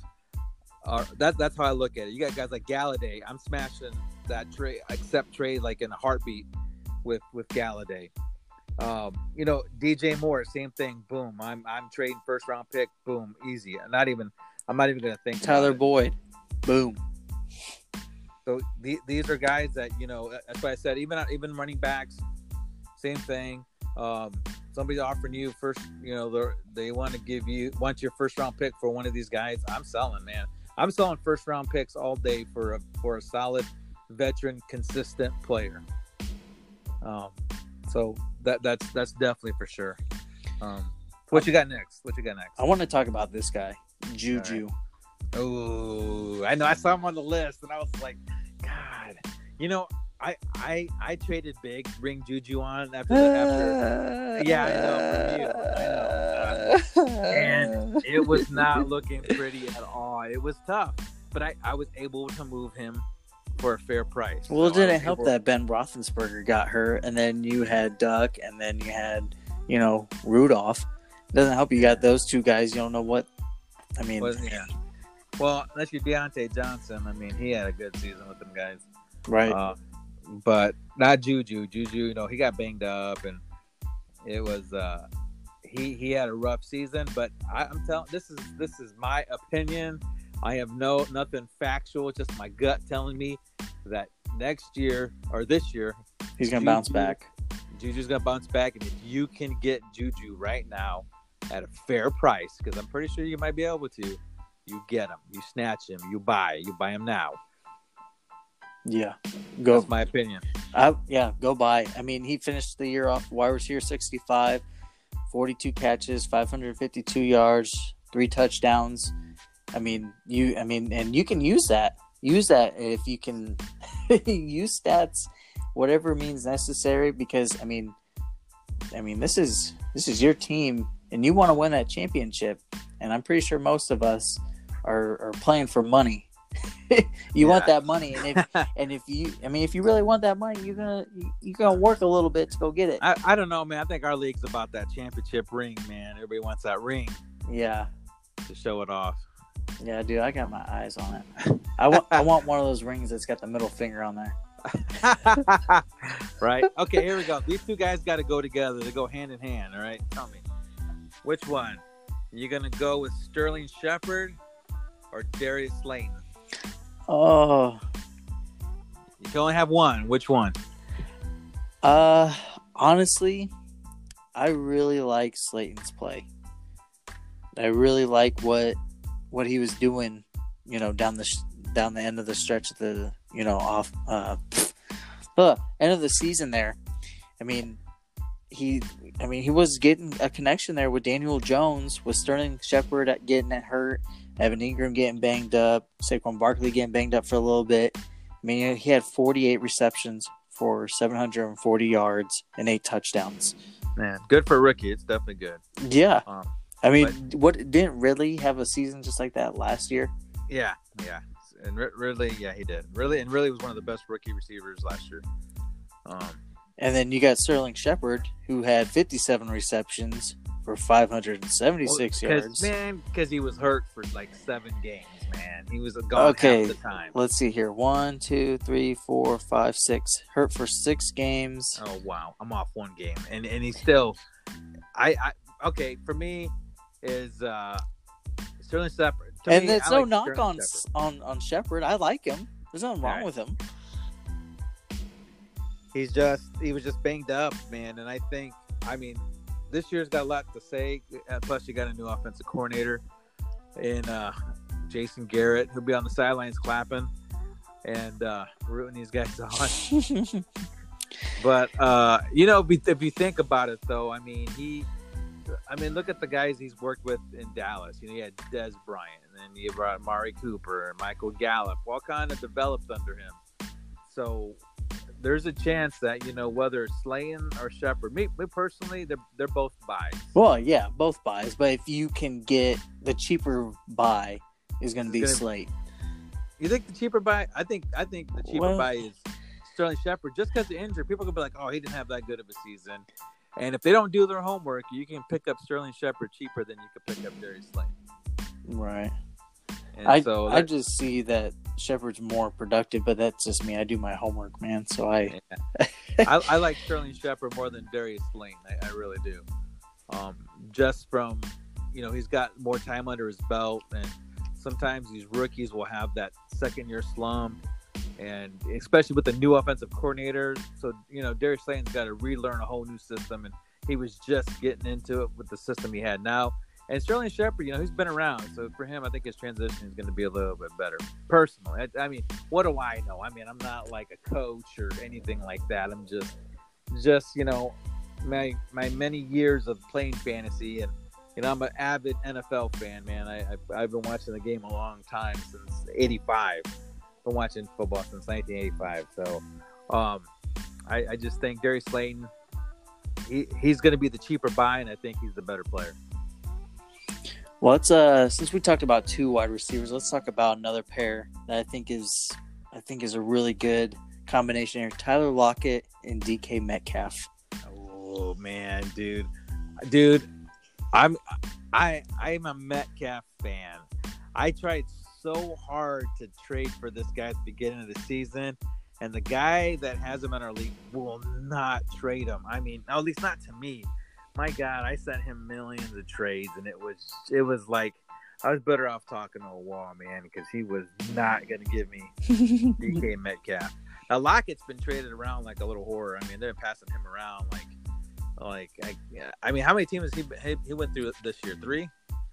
Uh, that that's how I look at it. You got guys like Golladay. I'm smashing that trade, accept trade like in a heartbeat with with Golladay. Um, you know, DJ Moore, same thing. Boom. I'm I'm trading first round pick. Boom, easy. I'm not even. I'm not even gonna think. Tyler. Boyd, boom. So the, these are guys that you know. That's why I said even even running backs, same thing. Um, somebody's offering you first. You know, they they want to give you want your first round pick for one of these guys. I'm selling, man. I'm selling first round picks all day for a for a solid veteran, consistent player. Um, so that that's that's definitely for sure. Um, what you got next? What you got next? I want to talk about this guy, Juju. Oh, I know. I saw him on the list, and I was like, God, you know, I I I traded big, bring Juju on after the, after, Yeah, I know, from you. I and it was not looking pretty at all. It was tough, but I I was able to move him for a fair price. Well, it So didn't help able- that Ben Roethlisberger got hurt, and then you had Duck, and then you had you know, Rudolph. It doesn't help you got those two guys. You don't know what. I mean, Well, yeah. Well, unless you're Diontae Johnson, I mean, he had a good season with them guys. right? Uh, but not Juju. Juju, you know, he got banged up, and it was uh, he he had a rough season. But I, I'm telling this is this is my opinion. I have no nothing factual, just my gut telling me that next year or this year, He's gonna bounce back. Juju's gonna bounce back, and if you can get Juju right now at a fair price, because I'm pretty sure you might be able to, you get him, you snatch him, you buy, you buy him now. Yeah, go. That's my opinion. I, yeah, go buy. I mean, he finished the year off wide receiver 65, 42 catches, 552 yards, three touchdowns. I mean, you. I mean, and you can use that. Use that if you can use stats, whatever means necessary. Because I mean, I mean, this is this is your team, and you want to win that championship. And I'm pretty sure most of us are are playing for money. you want that money, and if and if you, I mean, if you really want that money, you're gonna you- you're gonna work a little bit to go get it. I, I don't know, man. I think our league's about that championship ring, man. Everybody wants that ring Yeah, to show it off. Yeah, dude, I got my eyes on it. I want I want one of those rings that's got the middle finger on there. right? Okay, here we go. These two guys got to go together. They go hand in hand. All right, tell me, which one? You gonna go with Sterling Shepard or Darius Slayton? Oh, You can only have one. Which one? uh, honestly, I really like Slayton's play. I really like what what he was doing. You know, down the sh- down the end of the stretch of the you know off uh, uh end of the season there. I mean, he I mean he was getting a connection there with Daniel Jones, with Sterling Shepard getting hurt, Evan Engram getting banged up, Saquon Barkley getting banged up for a little bit. I mean, he had 48 receptions for 740 yards and eight touchdowns. Man, good for a rookie. It's definitely good. Yeah, Um, I mean, what didn't Ridley have a season just like that last year? yeah, yeah, and Ri- Ridley, yeah, he did. Really, and really was one of the best rookie receivers last year. Um, And then you got Sterling Shepard, who had 57 receptions for 576 Well, yards. Man, because he was hurt for like seven games, man. He was gone Okay. half the time. Let's see here. One, two, three, four, five, six. Hurt for six games. Oh wow, I'm off one game, and and he's still. I, I okay for me is uh Sterling Shepard. To and me, it's I no like knock Sterling on Shepard. on on Shepard. I like him. There's nothing wrong Alright. with him. He's just he was just banged up, man, and I think I mean this year's got a lot to say. Uh, Plus, you got a new offensive coordinator in uh, Jason Garrett, who'll be on the sidelines clapping and uh, rooting these guys on. But uh, you know, if you think about it, though, I mean, he, I mean, look at the guys he's worked with in Dallas. You know, he had Dez Bryant, and then you brought Mari Cooper and Michael Gallup, all kind of developed under him. So there's a chance that you know whether it's Slayton or Shepard. Me, me personally, they're they're both buys. well, yeah, both buys. But if you can get the cheaper buy, is going to be gonna- Slate. You think the cheaper buy? I think I think the cheaper Well- buy is Sterling Shepard. Just because the injury, people gonna be like, "Oh, he didn't have that good of a season." And if they don't do their homework, you can pick up Sterling Shepard cheaper than you could pick up Darius Slayton. Right. And I so I just see that Shepard's more productive, but that's just me. I do my homework, man. So I I, I like Sterling Shepard more than Darius Slayton. I, I really do. Um, just from, you know, he's got more time under his belt, and sometimes these rookies will have that second year slump, and especially with the new offensive coordinator. So you know, Darius Slayton's got to relearn a whole new system, and he was just getting into it with the system he had now. And Sterling Shepard, you know, he's been around, so for him, I think his transition is going to be a little bit better. Personally, I, I mean, what do I know? I mean, I'm not like a coach or anything like that. I'm just, just you know, my my many years of playing fantasy, and you know, I'm an avid NFL fan, man. I, I I've been watching the game a long time since '85. Been watching football since 1985. So, um, I, I just think Darius Slayton, he, he's going to be the cheaper buy, and I think he's the better player. well, let's uh since we talked about two wide receivers, let's talk about another pair that I think is I think is a really good combination here. Tyler Lockett and DK Metcalf. Oh man, dude, dude, I'm I I'm a Metcalf fan. I tried so hard to trade for this guy at the beginning of the season, and the guy that has him in our league will not trade him. I mean, at least not to me. My God, I sent him millions of trades, and it was it was like I was better off talking to a wall, man, because he was not going to give me DK Metcalf. Now Lockett's been traded around like a little horror. I mean, they're passing him around like, like I, I mean, how many teams he he went through this year? Three,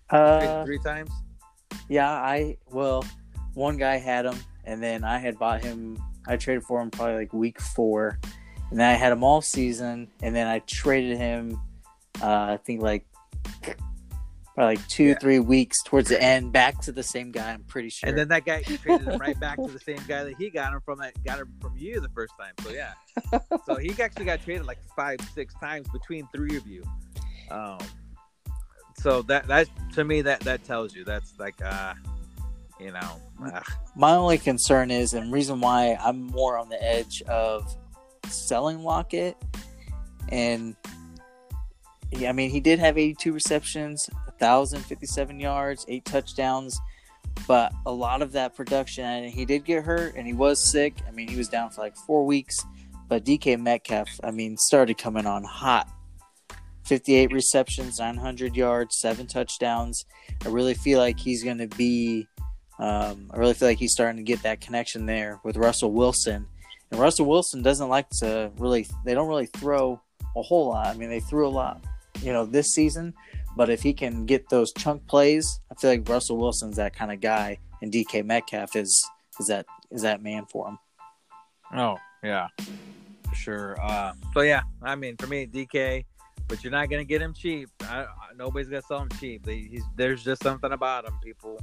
Uh, three times. Yeah, I well, one guy had him, and then I had bought him. I traded for him probably like week four, and then I had him all season, and then I traded him. Uh, I think like probably like two, Yeah. three weeks towards the end, back to the same guy. I'm pretty sure. And then that guy traded him right back to the same guy that he got him from that got him from you the first time. So yeah, so he actually got traded like five, six times between three of you. Um, so that that to me that that tells you that's like uh, you know, uh, My only concern is, and reason why I'm more on the edge of selling Lockett, and yeah, I mean, he did have 82 receptions, 1,057 yards, eight touchdowns, but a lot of that production, and he did get hurt, and he was sick. I mean, he was down for like four weeks, but DK Metcalf, I mean, started coming on hot. 58 receptions, 900 yards, seven touchdowns. I really feel like he's going to be um, I really feel like he's starting to get that connection there with Russell Wilson. And Russell Wilson doesn't like to really, they don't really throw a whole lot. I mean, they threw a lot, you know, this season. But if he can get those chunk plays, I feel like Russell Wilson's that kind of guy, and DK Metcalf is is that is that man for him. oh yeah, for sure. Uh, so yeah, I mean for me DK, but you're not gonna get him cheap. I, I, nobody's gonna sell him cheap. They, there's just something about him. People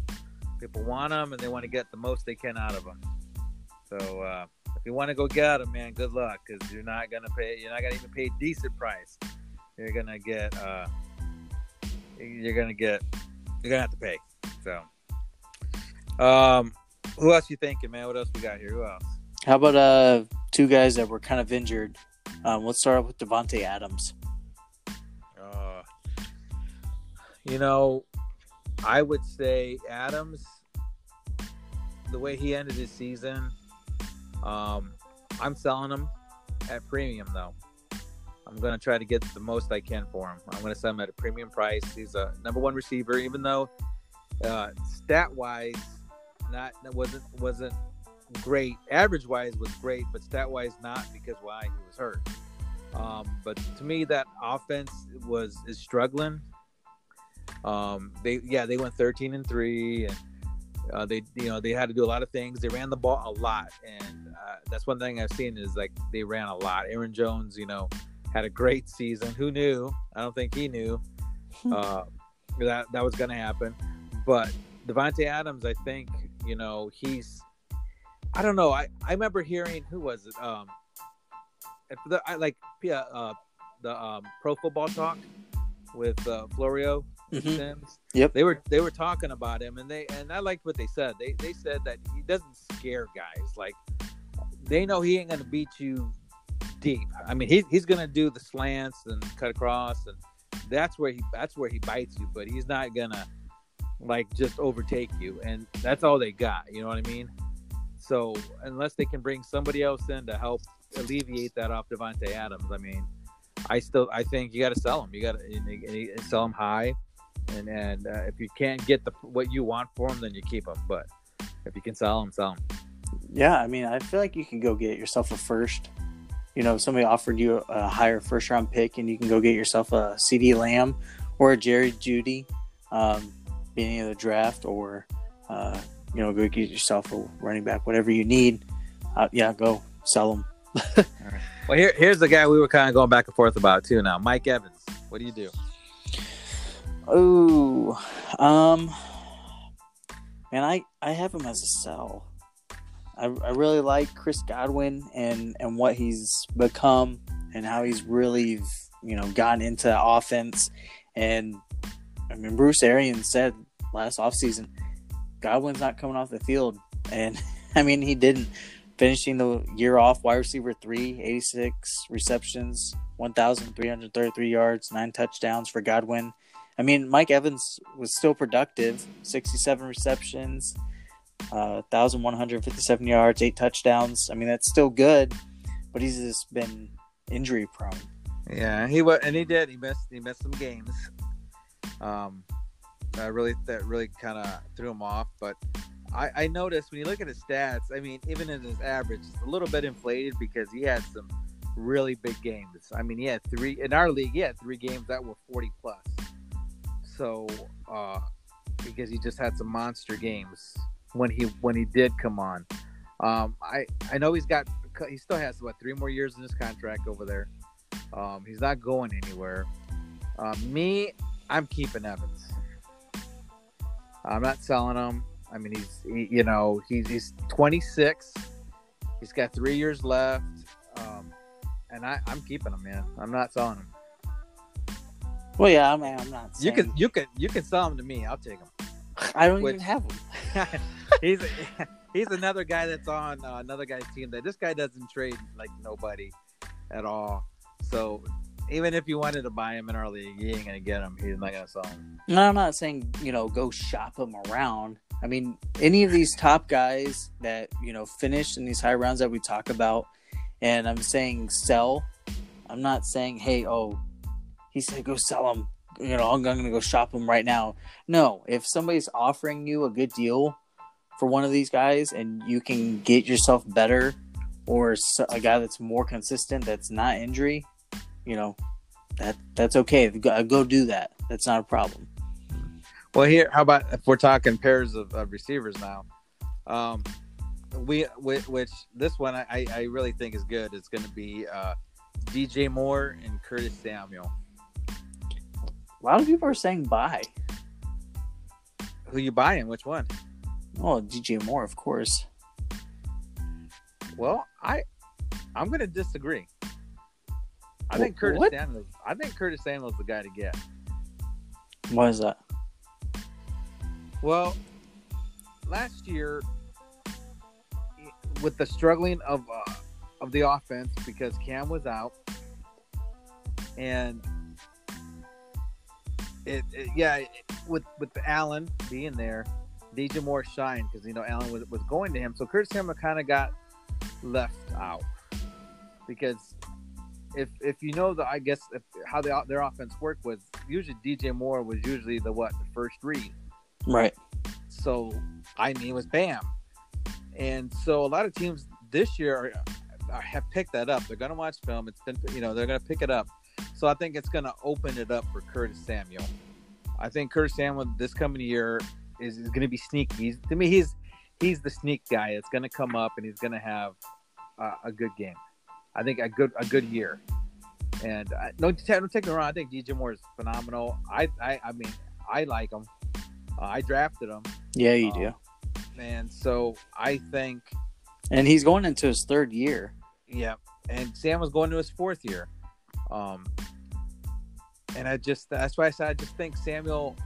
people want him and they want to get the most they can out of him. So uh, if you want to go get him, man, good luck because you're not gonna pay. You're not gonna even pay a decent price. You're gonna get. Uh, you're gonna get. You're gonna have to pay. So, um, who else you thinking, man? What else we got here? Who else? How about uh two guys that were kind of injured? Um, let's start off with Davante Adams. Uh, you know, I would say Adams. The way he ended his season, um, I'm selling him at premium though. I'm gonna try to get the most I can for him. I'm gonna sell him at a premium price. He's a number one receiver, even though uh, stat wise, not wasn't wasn't great. Average wise was great, but stat wise not because why he was hurt. Um, but to me, that offense was is struggling. Um, they yeah they went 13 and three, and uh, they you know they had to do a lot of things. They ran the ball a lot, and uh, that's one thing I've seen is like they ran a lot. Aaron Jones, you know, had a great season. Who knew? I don't think he knew uh, that that was going to happen. But Davante Adams, I think you know he's. I don't know. I, I remember hearing who was it? Um, if the, I like yeah, uh, the um, Pro Football Talk with uh, Florio Mhm. Simms. Yep. They were they were talking about him, and they and I liked what they said. They they said that he doesn't scare guys. Like they know he ain't gonna beat you deep. I mean, he, he's gonna do the slants and cut across, and that's where he that's where he bites you. But he's not gonna like just overtake you, and that's all they got. You know what I mean? So unless they can bring somebody else in to help alleviate that off Davante Adams, I mean, I still I think you got to sell him. You got to sell him high, and and uh, if you can't get the what you want for him, then you keep him. But if you can sell him, sell him. Yeah, I mean, I feel like you can go get yourself a first. You know, somebody offered you a higher first round pick, and you can go get yourself a CeeDee Lamb or a Jerry Jeudy, um, beginning of the draft, or uh, you know, go get yourself a running back, whatever you need. Uh, yeah, go sell them. Well, here here's the guy we were kind of going back and forth about too. Now, Mike Evans, what do you do? Oh, um, man, I I have him as a sell. I, I really like Chris Godwin and and what he's become and how he's really you know gotten into offense. And I mean, Bruce Arians said last offseason, Godwin's not coming off the field, and I mean he didn't. Finishing the year off wide receiver three, 86 receptions, 1,333 yards, nine touchdowns for Godwin. I mean, Mike Evans was still productive, 67 receptions, uh, 1,157 yards, eight touchdowns. I mean, that's still good, but he's just been injury prone. Yeah, he was, and he did. He missed. He missed some games. Um, that really that really kind of threw him off. But I, I noticed when you look at his stats, I mean, even in his average, it's a little bit inflated because he had some really big games. I mean, he had three in our league. He had three games that were forty plus. So, uh, because he just had some monster games when he when he did come on. Um, I I know he's got he still has what three more years in his contract over there. Um, he's not going anywhere. Uh, me, I'm keeping Evans. I'm not selling him. I mean, he's he, you know he's he's 26. He's got three years left, um, and I, I'm keeping him, man. I'm not selling him. Well, yeah, I mean, I'm not. You can you can you can sell him to me. I'll take him. I don't Which, even have him. he's he's another guy that's on uh, another guy's team that this guy doesn't trade like nobody at all. So even if you wanted to buy him in our league, you ain't gonna get him. He's not gonna sell him. No, I'm not saying you know go shop him around. I mean, any of these top guys that you know finish in these high rounds that we talk about, and I'm saying sell. I'm not saying hey oh, he said go sell him. You know I'm gonna go shop him right now. No, if somebody's offering you a good deal for one of these guys and you can get yourself better or a guy that's more consistent that's not injury, you know, that that's okay. Go, go do that. That's not a problem. Well, here, how about if we're talking pairs of, of receivers now? Um, we, which this one I, I really think is good. It's going to be uh, DJ Moore and Curtis Samuel. A lot of people are saying buy. Who you buying? Which one? Oh, DJ Moore, of course. Well, I I'm going to disagree. I think Curtis what? Samuel. I think Curtis Samuel is the guy to get. Why is that? Well, last year, with the struggling of uh, of the offense because Cam was out, and it, it yeah, it, with with Allen being there, DJ Moore shined because you know Allen was was going to him, so Curtis Samuel kind of got left out because if if you know the I guess if, how the, their offense worked was usually DJ Moore was usually the what the first read, right? So I mean it was Bam, and so a lot of teams this year are, are, have picked that up. They're going to watch film. It's been you know they're going to pick it up. So I think it's going to open it up for Curtis Samuel. I think Curtis Samuel this coming year is, is going to be sneaky. He's, to me, he's he's the sneak guy. It's going to come up and he's going to have uh, a good game. I think a good a good year. And uh, don't, don't take me wrong. I think DJ Moore is phenomenal. I I, I mean I like him. Uh, I drafted him. Yeah, you do. And so I think. And he's going into his third year. Yeah, and Sam was going to his fourth year. Um, and I just that's why I said I just think Samuel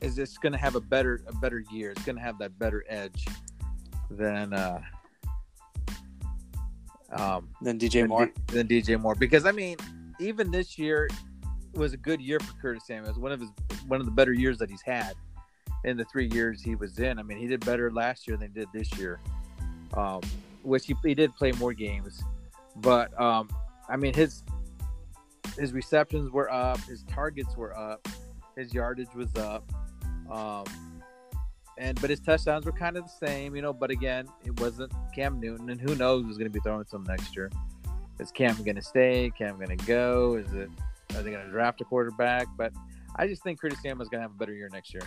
is just going to have a better a better year. It's going to have that better edge than uh, um, than DJ Moore. Than, than DJ Moore, because I mean, even this year was a good year for Curtis Samuel. It was one of his one of the better years that he's had in the three years he was in. I mean, he did better last year than he did this year, um, which he, he did play more games. But um, I mean, his his receptions were up, his targets were up, his yardage was up. Um, and but his touchdowns were kind of the same, you know. But again, it wasn't Cam Newton, and who knows who's going to be throwing some next year? Is Cam going to stay? Cam going to go? Is it? Are they going to draft a quarterback? But I just think Curtis Samuel is going to have a better year next year.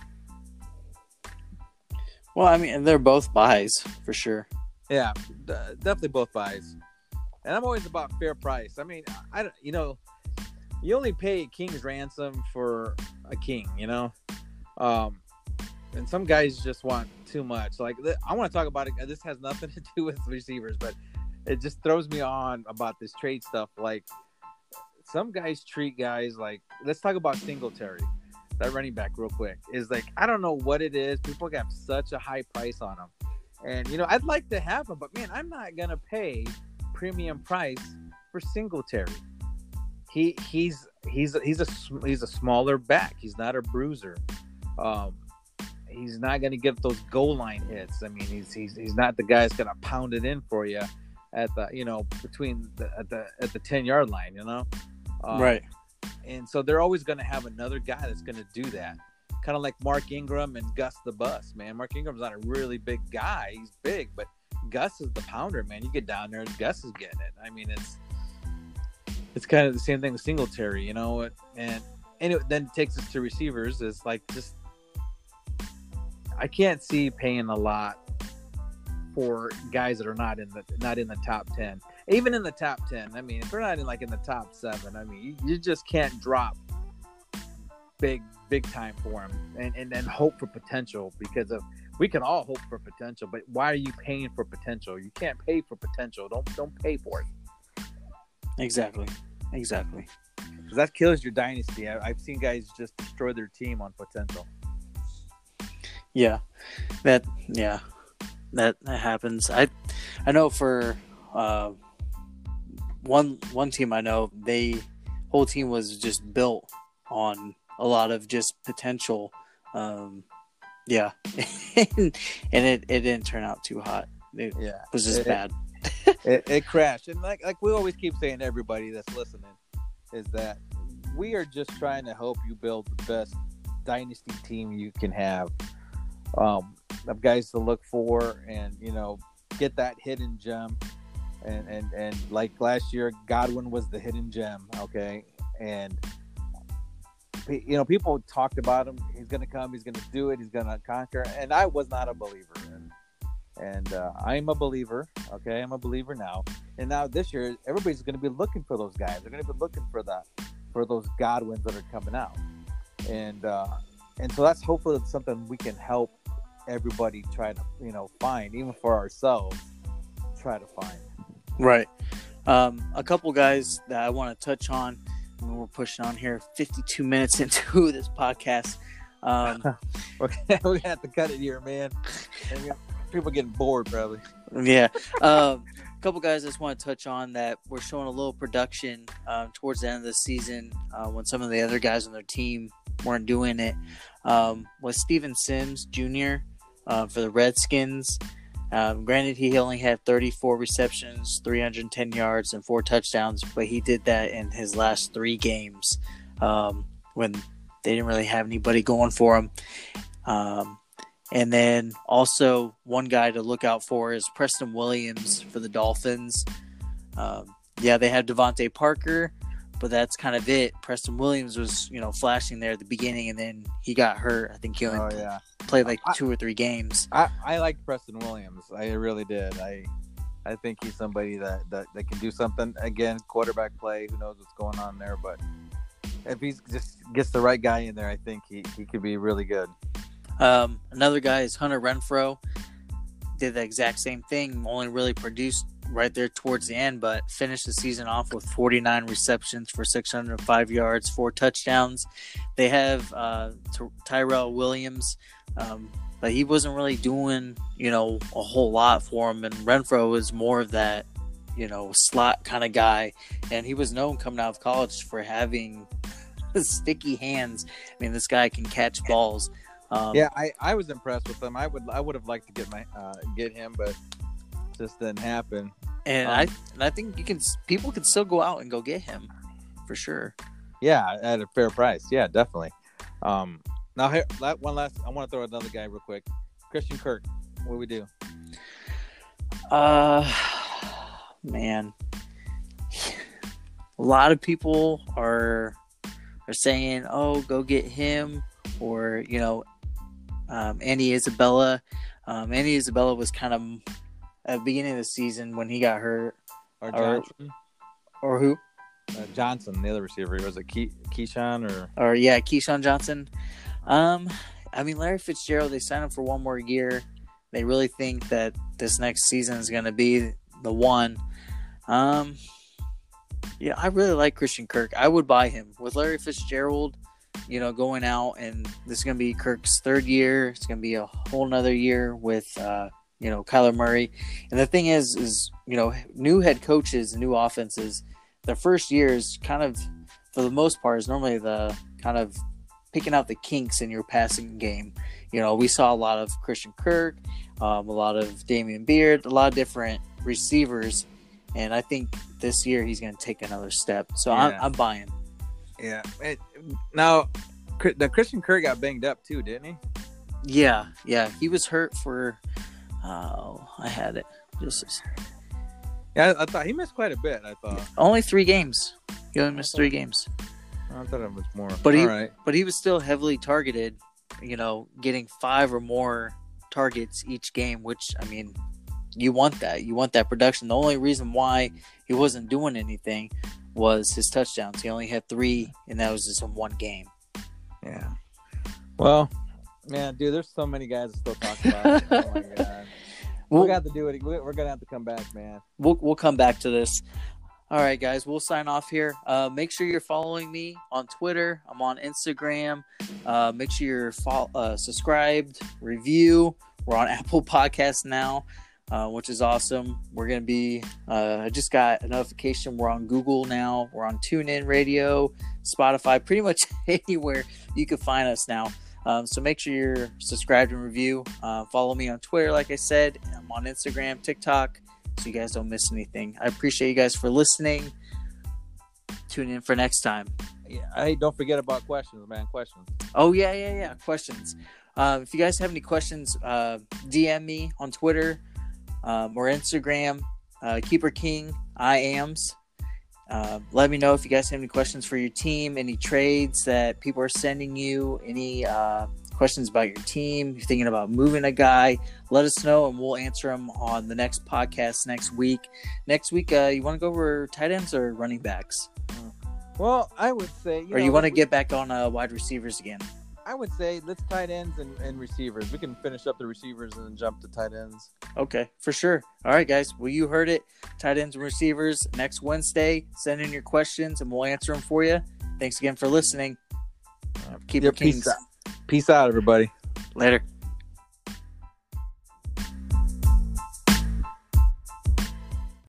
Well, I mean, they're both buys for sure. Yeah, d- definitely both buys. And I'm always about fair price. I mean, I don't, you know, you only pay a king's ransom for a king, you know. Um, and some guys just want too much. Like I want to talk about it. This has nothing to do with receivers, but it just throws me on about this trade stuff. Like some guys treat guys like. Let's talk about Singletary, that running back, real quick. Is like I don't know what it is. People have such a high price on him, And you know, I'd like to have him, but man, I'm not gonna pay premium price for Singletary. He he's he's he's a he's a smaller back. He's not a bruiser. Um, he's not going to get those goal line hits. I mean, he's he's he's not the guy that's going to pound it in for you at the you know between the at the at the ten yard line. You know, um, right. And so they're always going to have another guy that's going to do that. Kind of like Mark Ingram and Gus the Bus, man. Mark Ingram's not a really big guy. He's big, but Gus is the pounder, man. You get down there, and Gus is getting it. I mean, it's it's kind of the same thing with Singletary, you know. And then it takes us to receivers. Is like just I can't see paying a lot for guys that are not in the not in the top ten. Even in the top ten, I mean, if they're not in like in the top seven, I mean, you, you just can't drop big big time for them and and then hope for potential because of we can all hope for potential, but why are you paying for potential? You can't pay for potential. Don't don't pay for it. Exactly. Exactly. Because that kills your dynasty. I, I've seen guys just destroy their team on potential. Yeah, that yeah, that that happens. I I know for uh, one one team I know they whole team was just built on a lot of just potential. Um, yeah, and it it didn't turn out too hot. It yeah, was just it, bad. it, it crashed, and like like we always keep saying, to everybody that's listening is that we are just trying to help you build the best dynasty team you can have um, of guys to look for, and you know, get that hidden gem. And and and like last year, Godwin was the hidden gem. Okay, and you know, people talked about him. He's to come. He's to do it. He's to conquer. And I was not a believer. And and uh, I'm a believer. Okay, I'm a believer now. And now this year, everybody's to be looking for those guys. They're to be looking for that for those Godwins that are coming out. And uh, and so that's hopefully something we can help everybody try to you know find even for ourselves try to find. Right. Um, a couple guys that i want to touch on we're pushing on here 52 minutes into this podcast um, we're gonna have to cut it here man. People getting bored probably yeah. Um, a couple guys I just want to touch on that we're showing a little production um, towards the end of the season uh, when some of the other guys on their team weren't doing it um, was Steven Sims Jr uh, for the Redskins. Um, granted, he only had 34 receptions, 310 yards, and four touchdowns, but he did that in his last three games um, when they didn't really have anybody going for him. Um, and then also one guy to look out for is Preston Williams for the Dolphins. Um, yeah, they have DeVante Parker, but that's kind of it. Preston Williams was, you know, flashing there at the beginning, and then he got hurt. I think he only oh, yeah. played like I, two or three games. I, I liked Preston Williams. I really did. I I think he's somebody that, that, that can do something. Again, quarterback play. Who knows what's going on there? But if he just gets the right guy in there, I think he, he could be really good. Um, another guy is Hunter Renfrow. Did the exact same thing. Only really produced right there towards the end, but finished the season off with 49 receptions for 605 yards, four touchdowns. They have uh, Tyrell Williams, um, but he wasn't really doing, you know, a whole lot for him. And Renfrow is more of that, you know, slot kind of guy. And he was known coming out of college for having sticky hands. I mean, this guy can catch balls. Um, yeah, I, I was impressed with him. I would I would have liked to get my uh, get him, but just didn't happen. And um, I and I think you can people can still go out and go get him for sure. Yeah, at a fair price. Yeah, definitely. Um, now here, one last. I want to throw another guy real quick. Christian Kirk. What do we do? Uh, man, a lot of people are are saying, "Oh, go get him," or you know, um, Andy Isabella. Um, Andy Isabella was kind of at the beginning of the season when he got hurt. Or Johnson. Or, or who? Uh, Johnson, the other receiver. Was it Key, KeeSean or? Or yeah, KeeSean Johnson. Um, I mean Larry Fitzgerald. They signed him for one more year. They really think that this next season is going to be the one. Um, yeah, I really like Christian Kirk. I would buy him with Larry Fitzgerald. You know, going out and this is going to be Kirk's third year. It's going to be a whole nother year with uh, you know Kyler Murray. And the thing is, is you know new head coaches, new offenses, their first years kind of for the most part is normally the kind of picking out the kinks in your passing game. You know, we saw a lot of Christian Kirk, um, a lot of Damian Beard, a lot of different receivers, and I think this year he's going to take another step. So Yeah. I'm, I'm buying. Yeah. It, now, the Christian Kirk got banged up too, didn't he? Yeah, yeah, he was hurt for. Oh, I had it. Just Yeah, I, I thought he missed quite a bit. I thought. only three games. He only missed three games, I thought it was more. But he- All right. but he was still heavily targeted. You know, getting five or more targets each game, which I mean, you want that. You want that production. The only reason why he wasn't doing anything was his touchdowns. He only had three, and that was just in one game. Yeah. Well, man, dude, there's so many guys to still talk about. oh my god. We'll, we got to do it. we- We're gonna have to come back, man. we'll we'll come back to this. All right, guys, we'll sign off here. Uh, make sure you're following me on Twitter. I'm on Instagram. Uh, make sure you're fol- uh, subscribed, review. We're on Apple Podcasts now, uh, which is awesome. We're gonna be. Uh, I just got a notification. We're on Google now. We're on TuneIn Radio, Spotify, pretty much anywhere you can find us now. Um, so make sure you're subscribed and review. Uh, follow me on Twitter, like I said. I'm on Instagram, TikTok so you guys don't miss anything. I appreciate you guys for listening. Tune in for next time. Yeah. Hey, don't forget about questions, man. Questions. Oh yeah, yeah, yeah. Questions. Uh, if you guys have any questions, uh, DM me on Twitter um, or Instagram. Uh, Keeper King I ams. Uh, let me know if you guys have any questions for your team, any trades that people are sending you, any uh, questions about your team. You're thinking about moving a guy. Let us know, and we'll answer them on the next podcast next week. Next week, uh, you want to go over tight ends or running backs, Well, I would say. You or know, you want to we- get back on uh, wide receivers again? I would say let's tight ends and, and receivers. We can finish up the receivers and then jump to tight ends. Okay, for sure. All right, guys. Well, you heard it. Tight ends and receivers next Wednesday. Send in your questions and we'll answer them for you. Thanks again for listening. Uh, keep Yeah, kings. peace out. Peace out, everybody. Later.